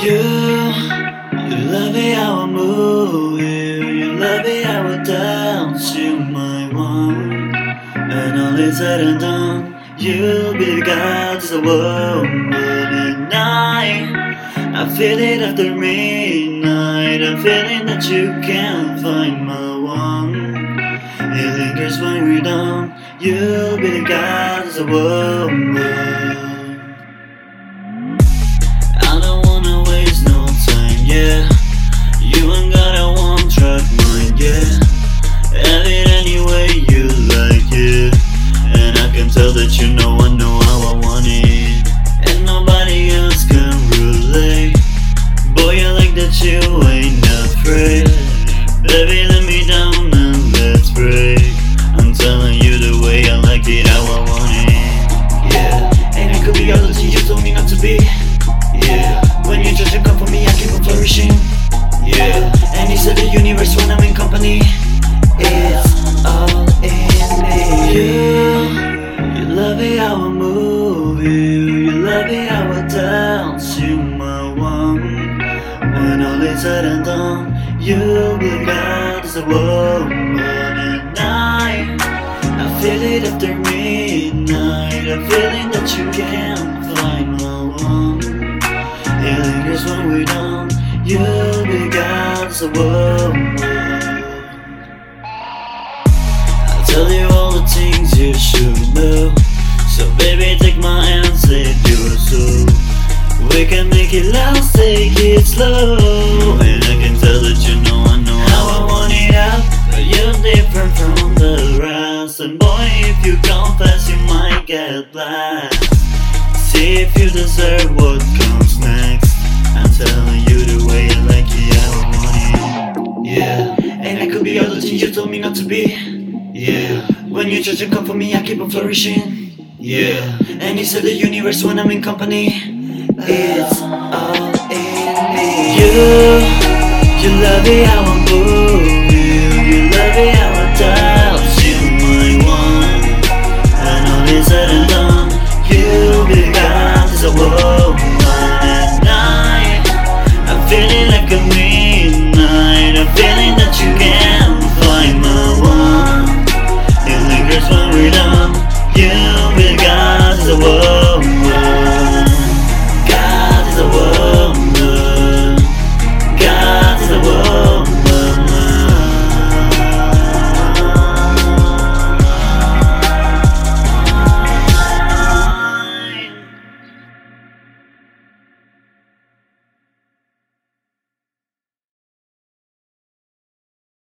You, you love it how I move you. You love it how I dance. You my one. And all is said and done, you'll be the God to the woman at night. I feel it after midnight. I'm feeling that you can't find my one. It lingers when we're done. You'll be the God as a woman. All is said and you'll be God as a woman at night. I feel it after midnight. I'm feeling that you can't find my one. It lingers when we're done. You'll be God as a woman. We can make it last, take it slow. And I can tell that you know I know how I want it out. But you're different from the rest. And boy, if you confess, you might get blessed. See if you deserve what comes next. I'm telling you the way I like it, I want it. Yeah, and I could be all the things you told me not to be. Yeah, when you try to come for me, I keep on flourishing. Yeah, and it's the universe when I'm in company. It's all in me. You, you love how I move